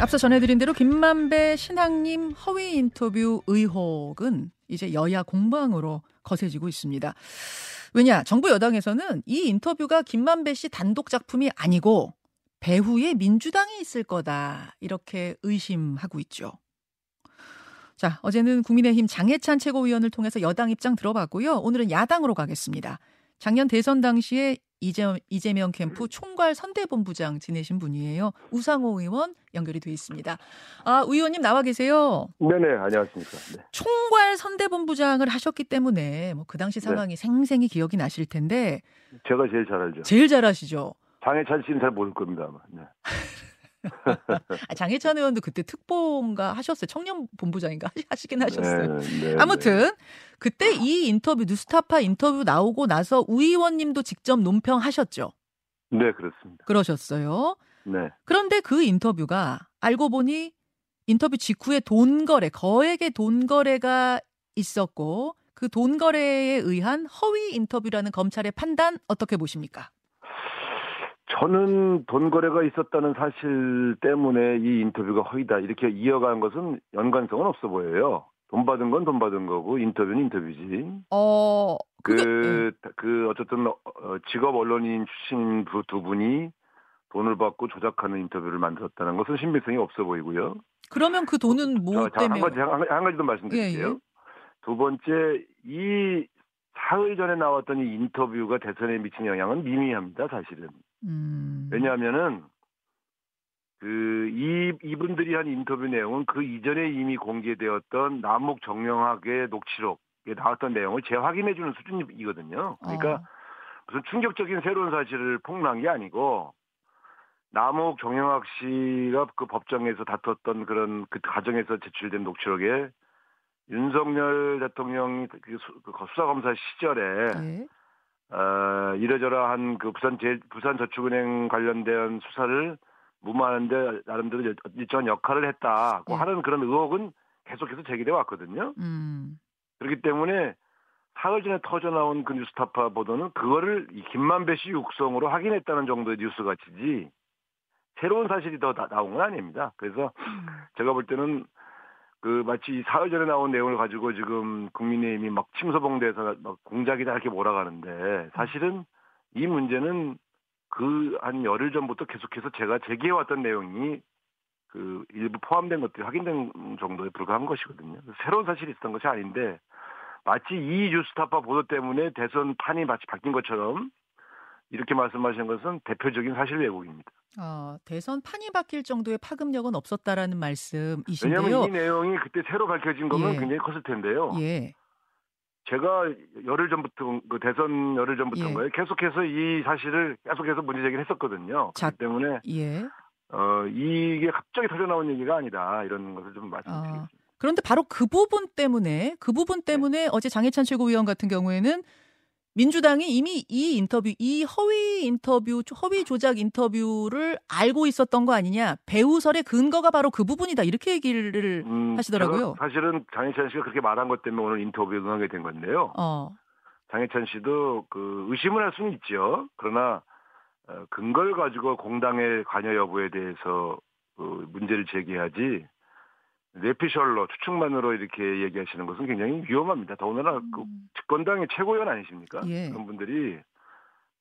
앞서 전해드린 대로 김만배 신학님 허위 인터뷰 의혹은 이제 여야 공방으로 거세지고 있습니다. 왜냐, 정부 여당에서는 이 인터뷰가 김만배 씨 단독 작품이 아니고 배후에 민주당이 있을 거다 이렇게 의심하고 있죠. 자, 어제는 국민의힘 장해찬 최고위원을 통해서 여당 입장 들어봤고요. 오늘은 야당으로 가겠습니다. 작년 대선 당시에 이재, 이재명 캠프 총괄 선대본부장 지내신 분이에요. 우상호 의원 연결이 돼 있습니다. 아, 의원님 나와 계세요. 네네, 안녕하십니까. 네. 총괄 선대본부장을 하셨기 때문에 뭐 그 당시 네. 상황이 네. 생생히 기억이 나실 텐데. 제가 제일 잘 알죠. 제일 잘 아시죠. 장해찬 씨는 잘 모를 겁니다. 아마. 네. 아, 장혜찬 의원도 그때 특보인가 하셨어요. 청년 본부장인가 하시긴 하셨어요. 네, 네, 아무튼 네. 그때 이 인터뷰 뉴스타파 인터뷰 나오고 나서 우 의원님도 직접 논평하셨죠. 네, 그렇습니다. 그러셨어요. 네. 그런데 그 인터뷰가 알고 보니 인터뷰 직후에 돈 거래, 거액의 돈 거래가 있었고 그 돈 거래에 의한 허위 인터뷰라는 검찰의 판단 어떻게 보십니까? 저는 돈 거래가 있었다는 사실 때문에 이 인터뷰가 허위다 이렇게 이어간 것은 연관성은 없어 보여요. 돈 받은 건 돈 받은 거고 인터뷰는 인터뷰지. 어. 그그 그, 그 어쨌든 어, 직업 언론인 출신 두, 두 분이 돈을 받고 조작하는 인터뷰를 만들었다는 것은 신빙성이 없어 보이고요. 그러면 그 돈은 뭐 자, 때문에? 한 가지 한, 한 가지 더 말씀드릴게요. 예, 예. 두 번째 이 사흘 전에 나왔던 이 인터뷰가 대선에 미친 영향은 미미합니다, 사실은. 음. 왜냐하면은 그 이 이분들이 한 인터뷰 내용은 그 이전에 이미 공개되었던 남욱 정영학의 녹취록에 나왔던 내용을 재확인해 주는 수준이거든요. 그러니까 어. 무슨 충격적인 새로운 사실을 폭로한 게 아니고 남욱 정영학 씨가 그 법정에서 다퉜던 그런 그 과정에서 제출된 녹취록에 윤석열 대통령이 그, 그 수사검사 시절에 네. 어, 이러저러한 그 부산 제, 부산 저축은행 관련된 수사를 무마하는데 나름대로 일정한 역할을 했다고 네. 하는 그런 의혹은 계속해서 제기돼 왔거든요. 음. 그렇기 때문에 사흘 전에 터져 나온 그 뉴스타파 보도는 그거를 이 김만배 씨 육성으로 확인했다는 정도의 뉴스 같이지 새로운 사실이 더 나, 나온 건 아닙니다. 그래서 음. 제가 볼 때는 그 마치 사흘 전에 나온 내용을 가지고 지금 국민의힘이 막 침소봉대에서 막 공작이다 이렇게 몰아가는데 사실은 이 문제는 그 한 열흘 전부터 계속해서 제가 제기해왔던 내용이 그 일부 포함된 것들이 확인된 정도에 불과한 것이거든요. 새로운 사실이 있었던 것이 아닌데 마치 이 뉴스타파 보도 때문에 대선 판이 마치 바뀐 것처럼 이렇게 말씀하신 것은 대표적인 사실 왜곡입니다. 어, 대선 판이 바뀔 정도의 파급력은 없었다라는 말씀이신데요. 왜냐하면 이 내용이 그때 새로 밝혀진 거면 예. 굉장히 컸을 텐데요. 예. 제가 열흘 전부터 그 대선 열흘 전부터인가요? 예. 계속해서 이 사실을 계속해서 문제 제기를 했었거든요. 자, 그렇기 때문에 예. 어, 이게 갑자기 터져 나온 얘기가 아니다 이런 것을 좀 말씀드리겠습니다. 어, 그런데 바로 그 부분 때문에 그 부분 네. 때문에 네. 어제 장해찬 최고위원 같은 경우에는 민주당이 이미 이 인터뷰, 이 허위 인터뷰, 허위 조작 인터뷰를 알고 있었던 거 아니냐. 배우설의 근거가 바로 그 부분이다. 이렇게 얘기를 음, 하시더라고요. 사실은 장혜찬 씨가 그렇게 말한 것 때문에 오늘 인터뷰에 응하게 된 건데요. 어. 장혜찬 씨도 그 의심을 할 수는 있죠. 그러나 어, 근거를 가지고 공당의 관여 여부에 대해서 그 문제를 제기하지 뇌피셜로 추측만으로 이렇게 얘기하시는 것은 굉장히 위험합니다. 더군다나 음. 그 집권당의 최고위원 아니십니까? 예. 그런 분들이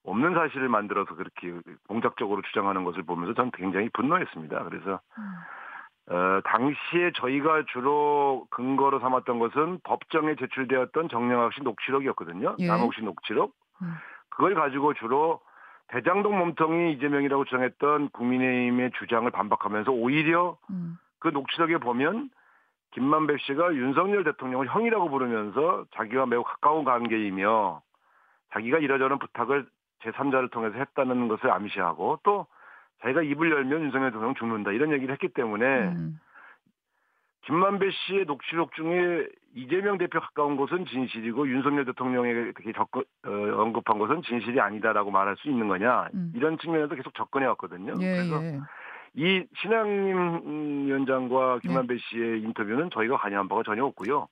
없는 사실을 만들어서 그렇게 공작적으로 주장하는 것을 보면서 저는 굉장히 분노했습니다. 그래서 음. 어, 당시에 저희가 주로 근거로 삼았던 것은 법정에 제출되었던 정영학 씨 녹취록이었거든요. 예. 씨 녹취록. 음. 그걸 가지고 주로 대장동 몸통이 이재명이라고 주장했던 국민의힘의 주장을 반박하면서 오히려 음. 그 녹취록에 보면 김만배 씨가 윤석열 대통령을 형이라고 부르면서 자기와 매우 가까운 관계이며 자기가 이러저런 부탁을 제3자를 통해서 했다는 것을 암시하고 또 자기가 입을 열면 윤석열 대통령 죽는다 이런 얘기를 했기 때문에 음. 김만배 씨의 녹취록 중에 이재명 대표 가까운 것은 진실이고 윤석열 대통령에게 특히 접근, 어, 언급한 것은 진실이 아니다라고 말할 수 있는 거냐 음. 이런 측면에서 계속 접근해 왔거든요. 예, 그래서 예. 이 신앙님 위원장과 김만배 네. 씨의 인터뷰는 저희가 관여한 바가 전혀 없고요.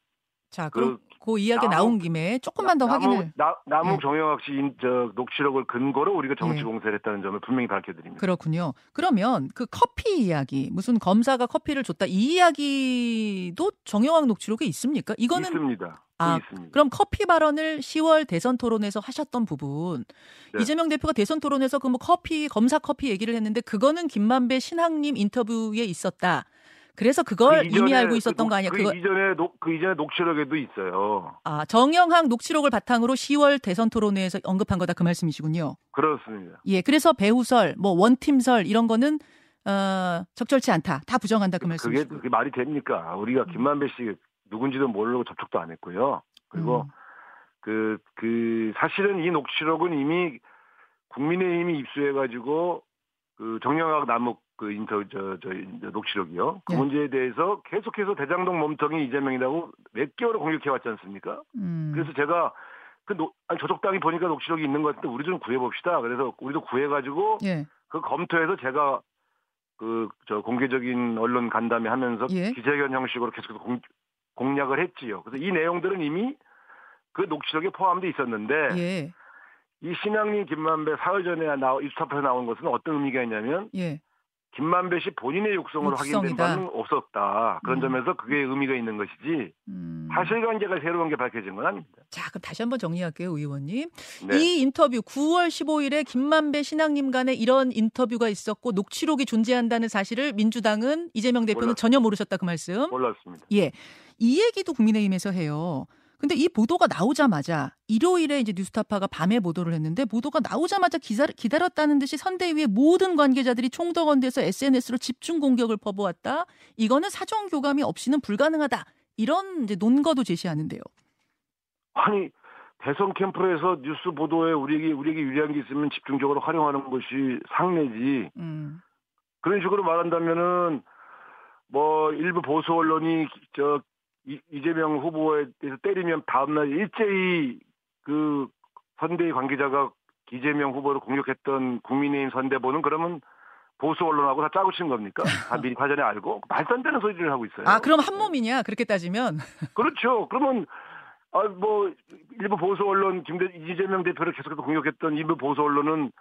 자, 그 그 이야기 나온 김에 조금만 더 남욱, 확인을. 나, 남욱 예. 정영학 씨 저, 녹취록을 근거로 우리가 정치 예. 공세를 했다는 점을 분명히 밝혀드립니다. 그렇군요. 그러면 그 커피 이야기, 무슨 검사가 커피를 줬다 이 이야기도 정영학 녹취록에 있습니까? 이거는 있습니다. 아, 있습니다. 그럼 커피 발언을 10월 대선 토론에서 하셨던 부분 네. 이재명 대표가 대선 토론에서 그 뭐 커피 검사 커피 얘기를 했는데 그거는 김만배 신학님 인터뷰에 있었다. 그래서 그걸 그 이전에, 이미 알고 있었던 그, 거 아니야? 그 그거 이전에 녹, 그 이전에 녹취록에도 있어요. 아 정영학 녹취록을 바탕으로 10월 대선 토론회에서 언급한 거다 그 말씀이시군요. 그렇습니다. 예, 그래서 배우설, 뭐 원팀설 이런 거는 어, 적절치 않다. 다 부정한다 그 말씀이시고. 그게, 그게 말이 됩니까? 우리가 음. 김만배 씨 누군지도 모르고 접촉도 안 했고요. 그리고 음. 그, 그, 사실은 이 녹취록은 이미 국민의힘이 입수해가지고 그 정영학 남욱 그 인터 저, 저, 저 녹취록이요. 그 네. 문제에 대해서 계속해서 대장동 몸통이 이재명이라고 몇 개월을 공격해 왔지 않습니까? 음. 그래서 제가 그 노, 아니, 저쪽당이 보니까 녹취록이 있는 것 같은데 우리 좀 구해봅시다. 그래서 우리도 구해가지고 예. 그 검토해서 제가 그 저 공개적인 언론 간담회 하면서 예. 기자회견 형식으로 계속해서 공, 공략을 했지요. 그래서 이 내용들은 이미 그 녹취록에 포함돼 있었는데 예. 이 신앙님 김만배 사흘 전에 나와 입수탑에서 나온 것은 어떤 의미가 있냐면 예. 김만배 씨 본인의 육성으로. 확인된 바는 없었다. 그런 음. 점에서 그게 의미가 있는 것이지 음. 사실관계가 새로운 게 밝혀진 건 아닙니다. 자, 그럼 다시 한번 정리할게요, 의원님. 네. 이 인터뷰 9월 15일에 김만배 신앙님 간에 이런 인터뷰가 있었고 녹취록이 존재한다는 사실을 민주당은 이재명 대표는 몰랐... 전혀 모르셨다 그 말씀. 몰랐습니다. 예, 이 얘기도 국민의힘에서 해요. 근데 이 보도가 나오자마자 일요일에 이제 뉴스타파가 밤에 보도를 했는데 보도가 나오자마자 기사, 기다렸다는 듯이 선대위의 모든 관계자들이 총동원돼서 SNS로 집중 공격을 퍼부었다. 이거는 사정 교감이 없이는 불가능하다. 이런 이제 논거도 제시하는데요. 아니 대선 캠프에서 뉴스 보도에 우리에게 우리에게 유리한 게 있으면 집중적으로 활용하는 것이 상례지. 음. 그런 식으로 말한다면은 뭐 일부 보수 언론이 저 이재명 후보에 대해서 때리면 다음날 일제히 그 선대위 관계자가 이재명 후보를 공격했던 국민의힘 선대보는 그러면 보수 언론하고 다 짜고 친 겁니까? 다 미리 사전에 알고 말도 안 되는 소리를 하고 있어요. 아 그럼 한 몸이냐 그렇게 따지면? 그렇죠. 그러면 아 뭐 일부 보수 언론 김대 이재명 대표를 계속해서 공격했던 일부 보수 언론은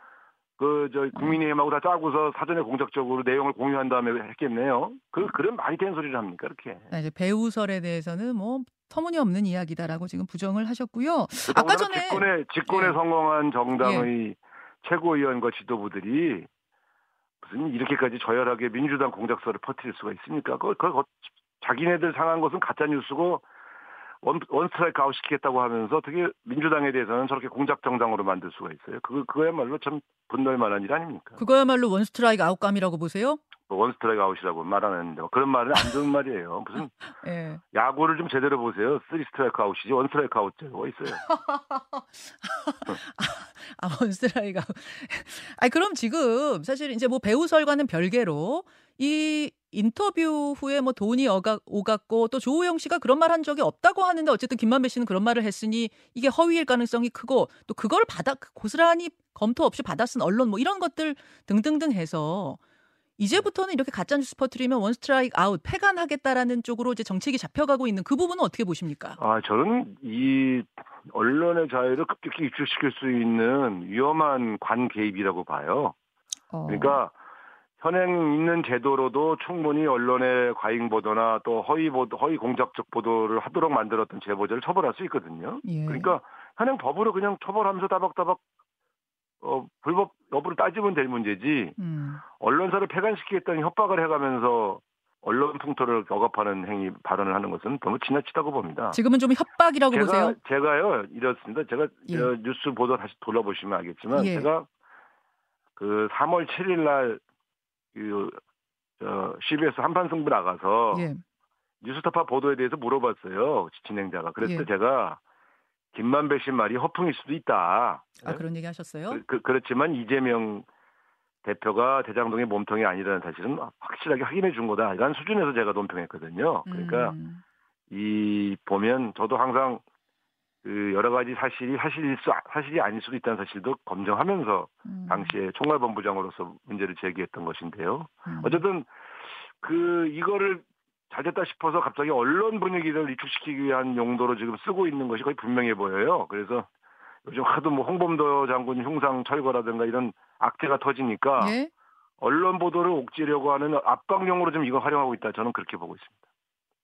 그 저 국민의힘하고 다 짜고서 사전에 공작적으로 내용을 공유한 다음에 했겠네요. 그 그런 말이 되는 소리를 합니까 이렇게? 아, 이제 배후설에 대해서는 뭐 터무니없는 이야기다라고 지금 부정을 하셨고요. 아까 전에 집권에 집권에 예. 성공한 정당의 예. 최고위원과 지도부들이 무슨 이렇게까지 저열하게 민주당 공작설을 퍼뜨릴 수가 있습니까? 그, 그, 그 자기네들 상한 것은 가짜 뉴스고 원, 원 스트라이크 아웃 시키겠다고 하면서 어떻게 민주당에 대해서는 저렇게 공작 정당으로 만들 수가 있어요. 그 그거야말로 참 분노할 만한 일 아닙니까? 그거야말로 원 스트라이크 아웃감이라고 보세요? 뭐 원스트라이크 아웃이라고 말하는데 뭐 그런 말은 안 좋은 말이에요. 무슨 네. 야구를 좀 제대로 보세요. 쓰리 스트라이크 아웃이지 원 스트라이크 아웃제가 있어요. 아 원 스트라이크 아웃. 아니 그럼 지금 사실 이제 뭐 배후설과는 별개로 이 인터뷰 후에 뭐 돈이 어가, 오갔고 또 조우형 씨가 그런 말 한 적이 없다고 하는데 어쨌든 김만배 씨는 그런 말을 했으니 이게 허위일 가능성이 크고 또 그걸 받아 고스란히 검토 없이 받아쓴 언론 뭐 이런 것들 등등등 해서 이제부터는 이렇게 가짜 뉴스 퍼뜨리면 원 스트라이크 아웃 폐간하겠다라는 쪽으로 이제 정책이 잡혀가고 있는 그 부분은 어떻게 보십니까? 아 저는 이 언론의 자유를 급격히 위축시킬 수 있는 위험한 관 개입이라고 봐요. 어. 그러니까 현행 있는 제도로도 충분히 언론의 과잉 보도나 또 허위 보도, 허위 공작적 보도를 하도록 만들었던 제보자를 처벌할 수 있거든요. 예. 그러니까 현행 법으로 그냥 처벌하면서 따박따박 어, 불법 여부를 따지면 될 문제지 음. 언론사를 폐간시키겠다는 협박을 해가면서 언론 풍토를 억압하는 행위 발언을 하는 것은 너무 지나치다고 봅니다. 지금은 좀 협박이라고 제가, 보세요? 제가요 이렇습니다. 제가 예. 뉴스 보도 다시 돌아보시면 알겠지만 예. 제가 그 3월 7일 날 그, 저, CBS 한판 승부 나가서 예. 뉴스타파 보도에 대해서 물어봤어요. 진행자가. 그랬을 예. 때 제가 김만배 씨 말이 허풍일 수도 있다. 아, 그런 얘기 하셨어요? 그, 그, 그 렇지만 이재명 대표가 대장동의 몸통이 아니라는 사실은 확실하게 확인해 준 거다. 이런 수준에서 제가 논평했거든요. 그러니까 음. 이 보면 저도 항상 그 여러 가지 사실이 사실일 수 사실이 아닐 수도 있다는 사실도 검증하면서 음. 당시에 총괄본부장으로서 문제를 제기했던 것인데요. 음. 어쨌든 그 이거를 잘 됐다 싶어서 갑자기 언론 분위기를 위축시키기 위한 용도로 지금 쓰고 있는 것이 거의 분명해 보여요. 그래서 요즘 하도 뭐 홍범도 장군 흉상 철거라든가 이런 악재가 터지니까 예? 언론 보도를 옥죄려고 하는 압박용으로 좀 이거 활용하고 있다. 저는 그렇게 보고 있습니다.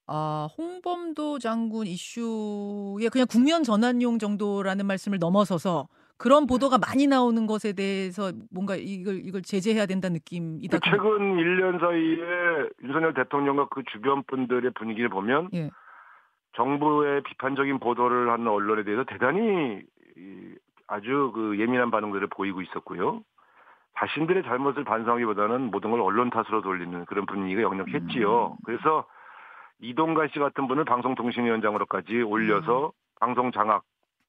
아, 홍범도 장군 이슈에 그냥 국면 전환용 정도라는 말씀을 넘어서서 그런 보도가 많이 나오는 것에 대해서 뭔가 이걸 이걸 제재해야 된다는 느낌이다. 그 최근 1년 사이에 윤석열 대통령과 그 주변 분들의 분위기를 보면 예. 정부의 비판적인 보도를 하는 언론에 대해서 대단히 아주 그 예민한 반응들을 보이고 있었고요. 자신들의 잘못을 반성하기보다는 모든 걸 언론 탓으로 돌리는 그런 분위기가 역력했지요. 음. 그래서 이동관 씨 같은 분을 방송통신위원장으로까지 올려서 음. 방송 장악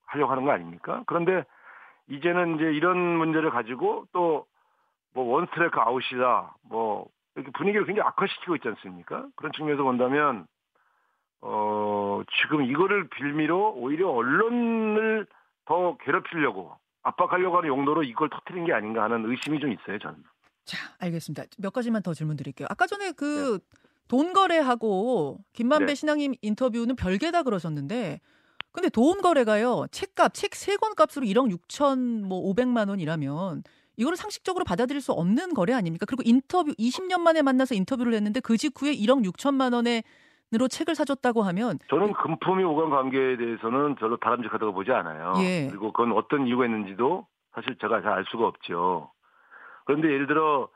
하려고 하는 거 아닙니까? 그런데 이제는 이제 이런 문제를 가지고 또 뭐 원스트레이크 아웃이다, 뭐 이렇게 분위기를 굉장히 악화시키고 있지 않습니까? 그런 측면에서 본다면 어 지금 이거를 빌미로 오히려 언론을 더 괴롭히려고 압박하려고 하는 용도로 이걸 터트린 게 아닌가 하는 의심이 좀 있어요, 저는. 자, 알겠습니다. 몇 가지만 더 질문 드릴게요. 아까 전에 그 돈 네. 거래하고 김만배 네. 신앙님 인터뷰는 별개다 그러셨는데 근데 돈 거래가요. 책값, 책 세 권 값으로 1억 6천 뭐 500만 원이라면 이거를 상식적으로 받아들일 수 없는 거래 아닙니까? 그리고 인터뷰 20년 만에 만나서 인터뷰를 했는데 그 직후에 1억 6천만 원에 으로 책을 사줬다고 하면 저는 금품이 오간 관계에 대해서는 별로 바람직하다고 보지 않아요. 예. 그리고 그건 어떤 이유가 있는지도 사실 제가 잘 알 수가 없죠. 그런데 예를 들어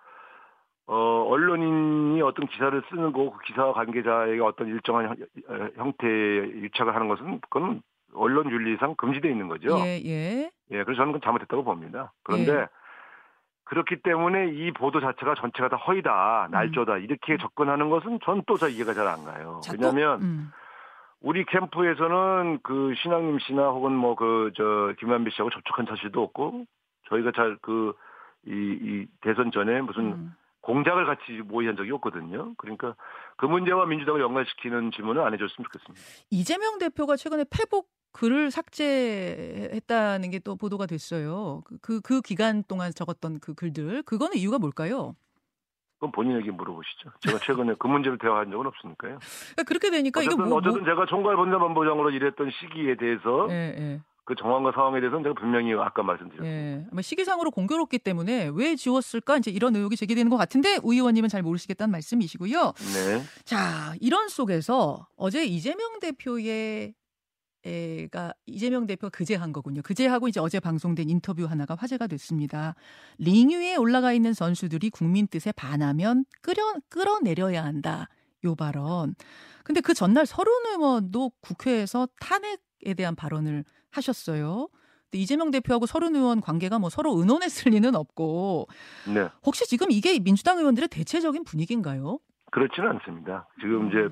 어, 언론인이 어떤 기사를 쓰는 거, 그 기사 관계자에게 어떤 일정한 형태의 유착을 하는 것은 그건 언론 윤리상 금지되어 있는 거죠. 예, 예. 예, 그래서 저는 그건 잘못했다고 봅니다. 그런데 예. 그렇기 때문에 이 보도 자체가 전체가 다 허위다, 날조다 음. 이렇게 접근하는 것은 전 또 잘 이해가 잘 안 가요. 자, 왜냐하면 음. 우리 캠프에서는 그 신앙님 씨나 혹은 뭐 그 저 김한배 씨하고 접촉한 사실도 없고 저희가 잘 그 이 이 대선 전에 무슨 음. 공작을 같이 모의한 적이 없거든요. 그러니까 그 문제와 민주당을 연관시키는 질문을 안 해줬으면 좋겠습니다. 이재명 대표가 최근에 페북 글을 삭제했다는 게 또 보도가 됐어요. 그, 그, 그 기간 동안 적었던 그 글들. 그거는 이유가 뭘까요? 그건 본인에게 물어보시죠. 제가 최근에 그 문제를 대화한 적은 없으니까요. 그러니까 그렇게 되니까 어쨌든, 이거 뭐, 어쨌든 뭐... 제가 총괄본자반부장으로 일했던 시기에 대해서 네, 네. 그 정황과 상황에 대해서는 제가 분명히 아까 말씀드렸습니다. 예. 아마 시기상으로 공교롭기 때문에 왜 지웠을까 이제 이런 의혹이 제기되는 것 같은데 우 의원님은 잘 모르시겠다는 말씀이시고요. 네. 자 이런 속에서 어제 이재명 대표의 가 이재명 대표가 그제 한 거군요. 그제하고 이제 어제 방송된 인터뷰 하나가 화제가 됐습니다. 링 위에 올라가 있는 선수들이 국민 뜻에 반하면 끌어 끌어내려야 한다. 요 발언. 근데 그 전날 서른 의원도 국회에서 탄핵에 대한 발언을 하셨어요. 근데 이재명 대표하고 서른 의원 관계가 뭐 서로 의논했을 리는 없고. 네. 혹시 지금 이게 민주당 의원들의 대체적인 분위기인가요? 그렇지는 않습니다. 지금 음. 이제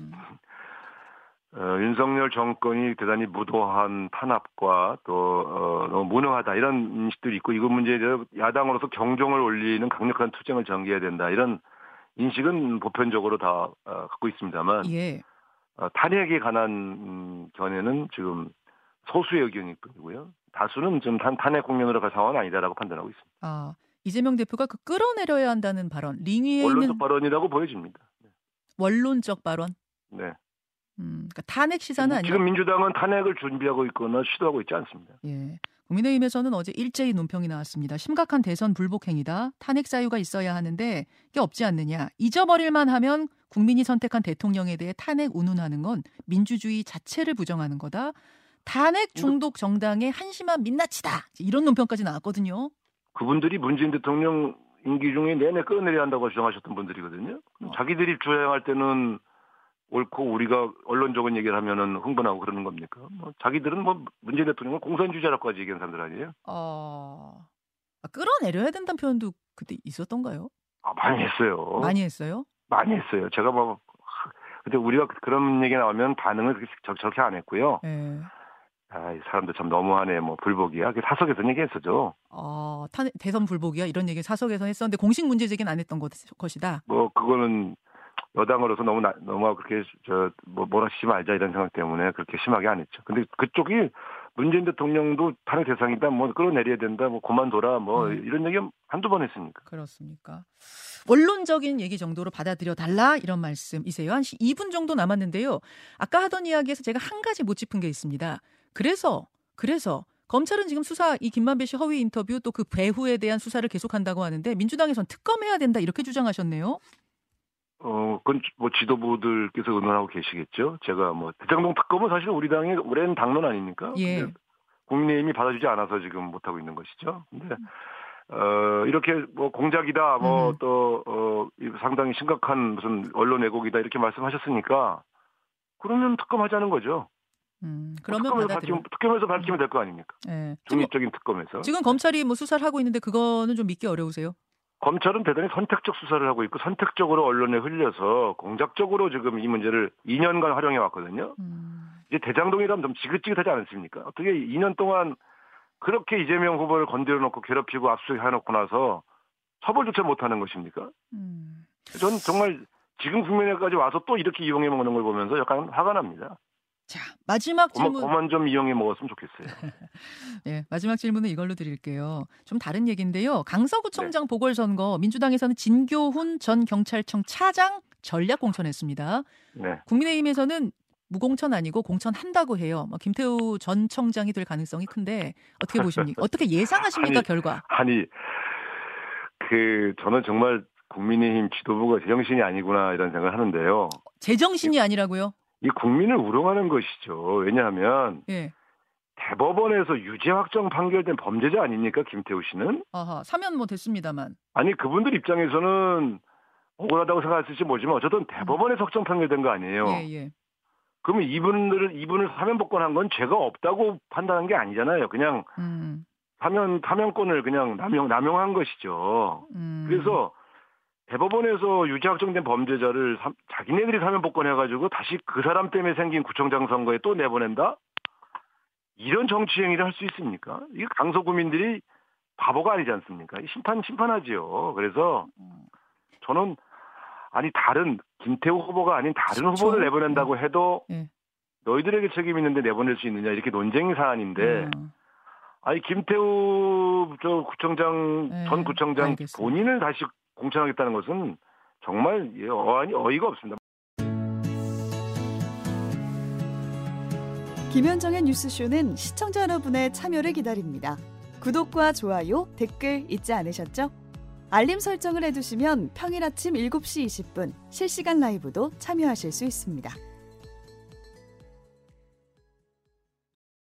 어, 윤석열 정권이 대단히 무도한 탄압과 또 어, 너무 무능하다 이런 인식들이 있고 이거 문제에 대해서 야당으로서 경종을 울리는 강력한 투쟁을 전개해야 된다 이런 인식은 보편적으로 다 어, 갖고 있습니다만 예. 어, 탄핵에 관한 음, 견해는 지금 소수의 의견일 뿐이고요. 다수는 좀 탄, 탄핵 국면으로 갈 상황은 아니다라고 판단하고 있습니다. 아 이재명 대표가 그 끌어내려야 한다는 발언, 링 위에 원론적 있는 발언이라고 보여집니다. 네. 원론적 발언. 네. 음, 그러니까 탄핵 시사는 아니고 지금 민주당은 탄핵을 준비하고 있거나 시도하고 있지 않습니다. 예. 국민의힘에서는 어제 일제히 논평이 나왔습니다. 심각한 대선 불복 행위다. 탄핵 사유가 있어야 하는데 이게 없지 않느냐. 잊어버릴만 하면 국민이 선택한 대통령에 대해 탄핵 운운하는 건 민주주의 자체를 부정하는 거다. 탄핵 중독 정당의 한심한 민낯이다. 이런 논평까지 나왔거든요. 그분들이 문재인 대통령 임기 중에 내내 끌어내려야 한다고 주장하셨던 분들이거든요. 어. 자기들이 주장할 때는 옳고 우리가 언론적인 얘기를 하면은 흥분하고 그러는 겁니까? 뭐 자기들은 뭐 문재인 대통령은 공산주의자라고까지 얘기하는 사람들 아니에요? 어, 아, 끌어내려야 된다는 표현도 그때 있었던가요? 아 많이 했어요. 많이 했어요? 많이 했어요. 제가 뭐 근데 우리가 그런 얘기 나오면 반응을 그렇게 저렇게 안 했고요. 네. 아, 이 사람들 참 너무하네. 뭐 불복이야. 그 사석에서 얘기했었죠. 어, 탄, 대선 불복이야 이런 얘기 사석에서 했었는데 공식 문제 제기는 안 했던 것, 것이다. 뭐 그거는 여당으로서 너무 나, 너무 그렇게 저 뭐, 뭐라 치지 말자 이런 생각 때문에 그렇게 심하게 안 했죠. 근데 그쪽이 문재인 대통령도 탄핵 대상이다, 뭐 끌어내려야 된다, 뭐 그만둬라, 뭐 음. 이런 얘기 한두 번 했으니까. 그렇습니까? 원론적인 얘기 정도로 받아들여 달라 이런 말씀이세요. 한 2분 정도 남았는데요. 아까 하던 이야기에서 제가 한 가지 못 짚은 게 있습니다. 그래서 그래서 검찰은 지금 수사 이 김만배 씨 허위 인터뷰 또 그 배후에 대한 수사를 계속한다고 하는데 민주당에선 특검해야 된다 이렇게 주장하셨네요. 어, 그건 뭐 지도부들께서 의논하고 계시겠죠. 제가 뭐 대장동 특검은 사실 우리 당의 오랜 당론 아닙니까? 예. 국민의힘이 받아주지 않아서 지금 못 하고 있는 것이죠. 근데 어, 이렇게 뭐 공작이다, 뭐 음. 또, 어, 상당히 심각한 무슨 언론 왜곡이다 이렇게 말씀하셨으니까 그러면 특검하자는 거죠. 음, 그러면 특검에서 밝히면, 특검에서 밝히면 될 거 아닙니까? 네. 중립적인 특검에서. 지금 검찰이 뭐 수사를 하고 있는데 그거는 좀 믿기 어려우세요? 검찰은 대단히 선택적 수사를 하고 있고 선택적으로 언론에 흘려서 공작적으로 지금 이 문제를 2년간 활용해 왔거든요. 음. 이제 대장동이라면 좀 지긋지긋하지 않습니까? 어떻게 2년 동안 그렇게 이재명 후보를 건드려 놓고 괴롭히고 압수해 놓고 나서 처벌조차 못하는 것입니까? 음. 저는 정말 지금 국면에까지 와서 또 이렇게 이용해 먹는 걸 보면서 약간 화가 납니다. 자, 마지막 질문. 그만 좀 이용해 먹었으면 좋겠어요. 네, 마지막 질문은 이걸로 드릴게요. 좀 다른 얘기인데요. 강서구청장 네. 보궐선거 민주당에서는 진교훈 전 경찰청 차장 전략 공천했습니다. 네. 국민의힘에서는 무공천 아니고 공천한다고 해요. 뭐 김태우 전 청장이 될 가능성이 큰데 어떻게 보십니까? 어떻게 예상하십니까 아니, 결과? 아니 그 저는 정말 국민의힘 지도부가 제정신이 아니구나 이런 생각을 하는데요. 제정신이 아니라고요? 이 국민을 우롱하는 것이죠. 왜냐하면 예. 대법원에서 유죄 확정 판결된 범죄자 아닙니까 김태우 씨는? 아하 사면 뭐 됐습니다만. 아니 그분들 입장에서는 억울하다고 생각했을지 모르지만 어쨌든 대법원에서 확정 판결된 거 아니에요. 예, 예. 그러면 이분들을 이분을 사면 복권한 건 죄가 없다고 판단한 게 아니잖아요. 그냥 음. 사면 사면권을 그냥 남용 남용한 것이죠. 음. 그래서 대법원에서 유죄 확정된 범죄자를 사, 자기네들이 사면 복권해가지고 다시 그 사람 때문에 생긴 구청장 선거에 또 내보낸다? 이런 정치 행위를 할 수 있습니까? 이게 강서구민들이 바보가 아니지 않습니까? 심판 심판하지요. 그래서 저는 아니 다른 김태우 후보가 아닌 다른 그렇죠. 후보를 내보낸다고 네. 해도 네. 너희들에게 책임 있는데 내보낼 수 있느냐 이렇게 논쟁 사안인데 음. 아니 김태우 저 구청장 네. 전 구청장 알겠습니다. 본인을 다시 공천하겠다는 것은 정말 어안이 어이가 없습니다. 김현정의 뉴스쇼는 시청자 여러분의 참여를 기다립니다. 구독과 좋아요, 댓글 잊지 않으셨죠? 알림 설정을 해두시면 평일 아침 7시 20분 실시간 라이브도 참여하실 수 있습니다.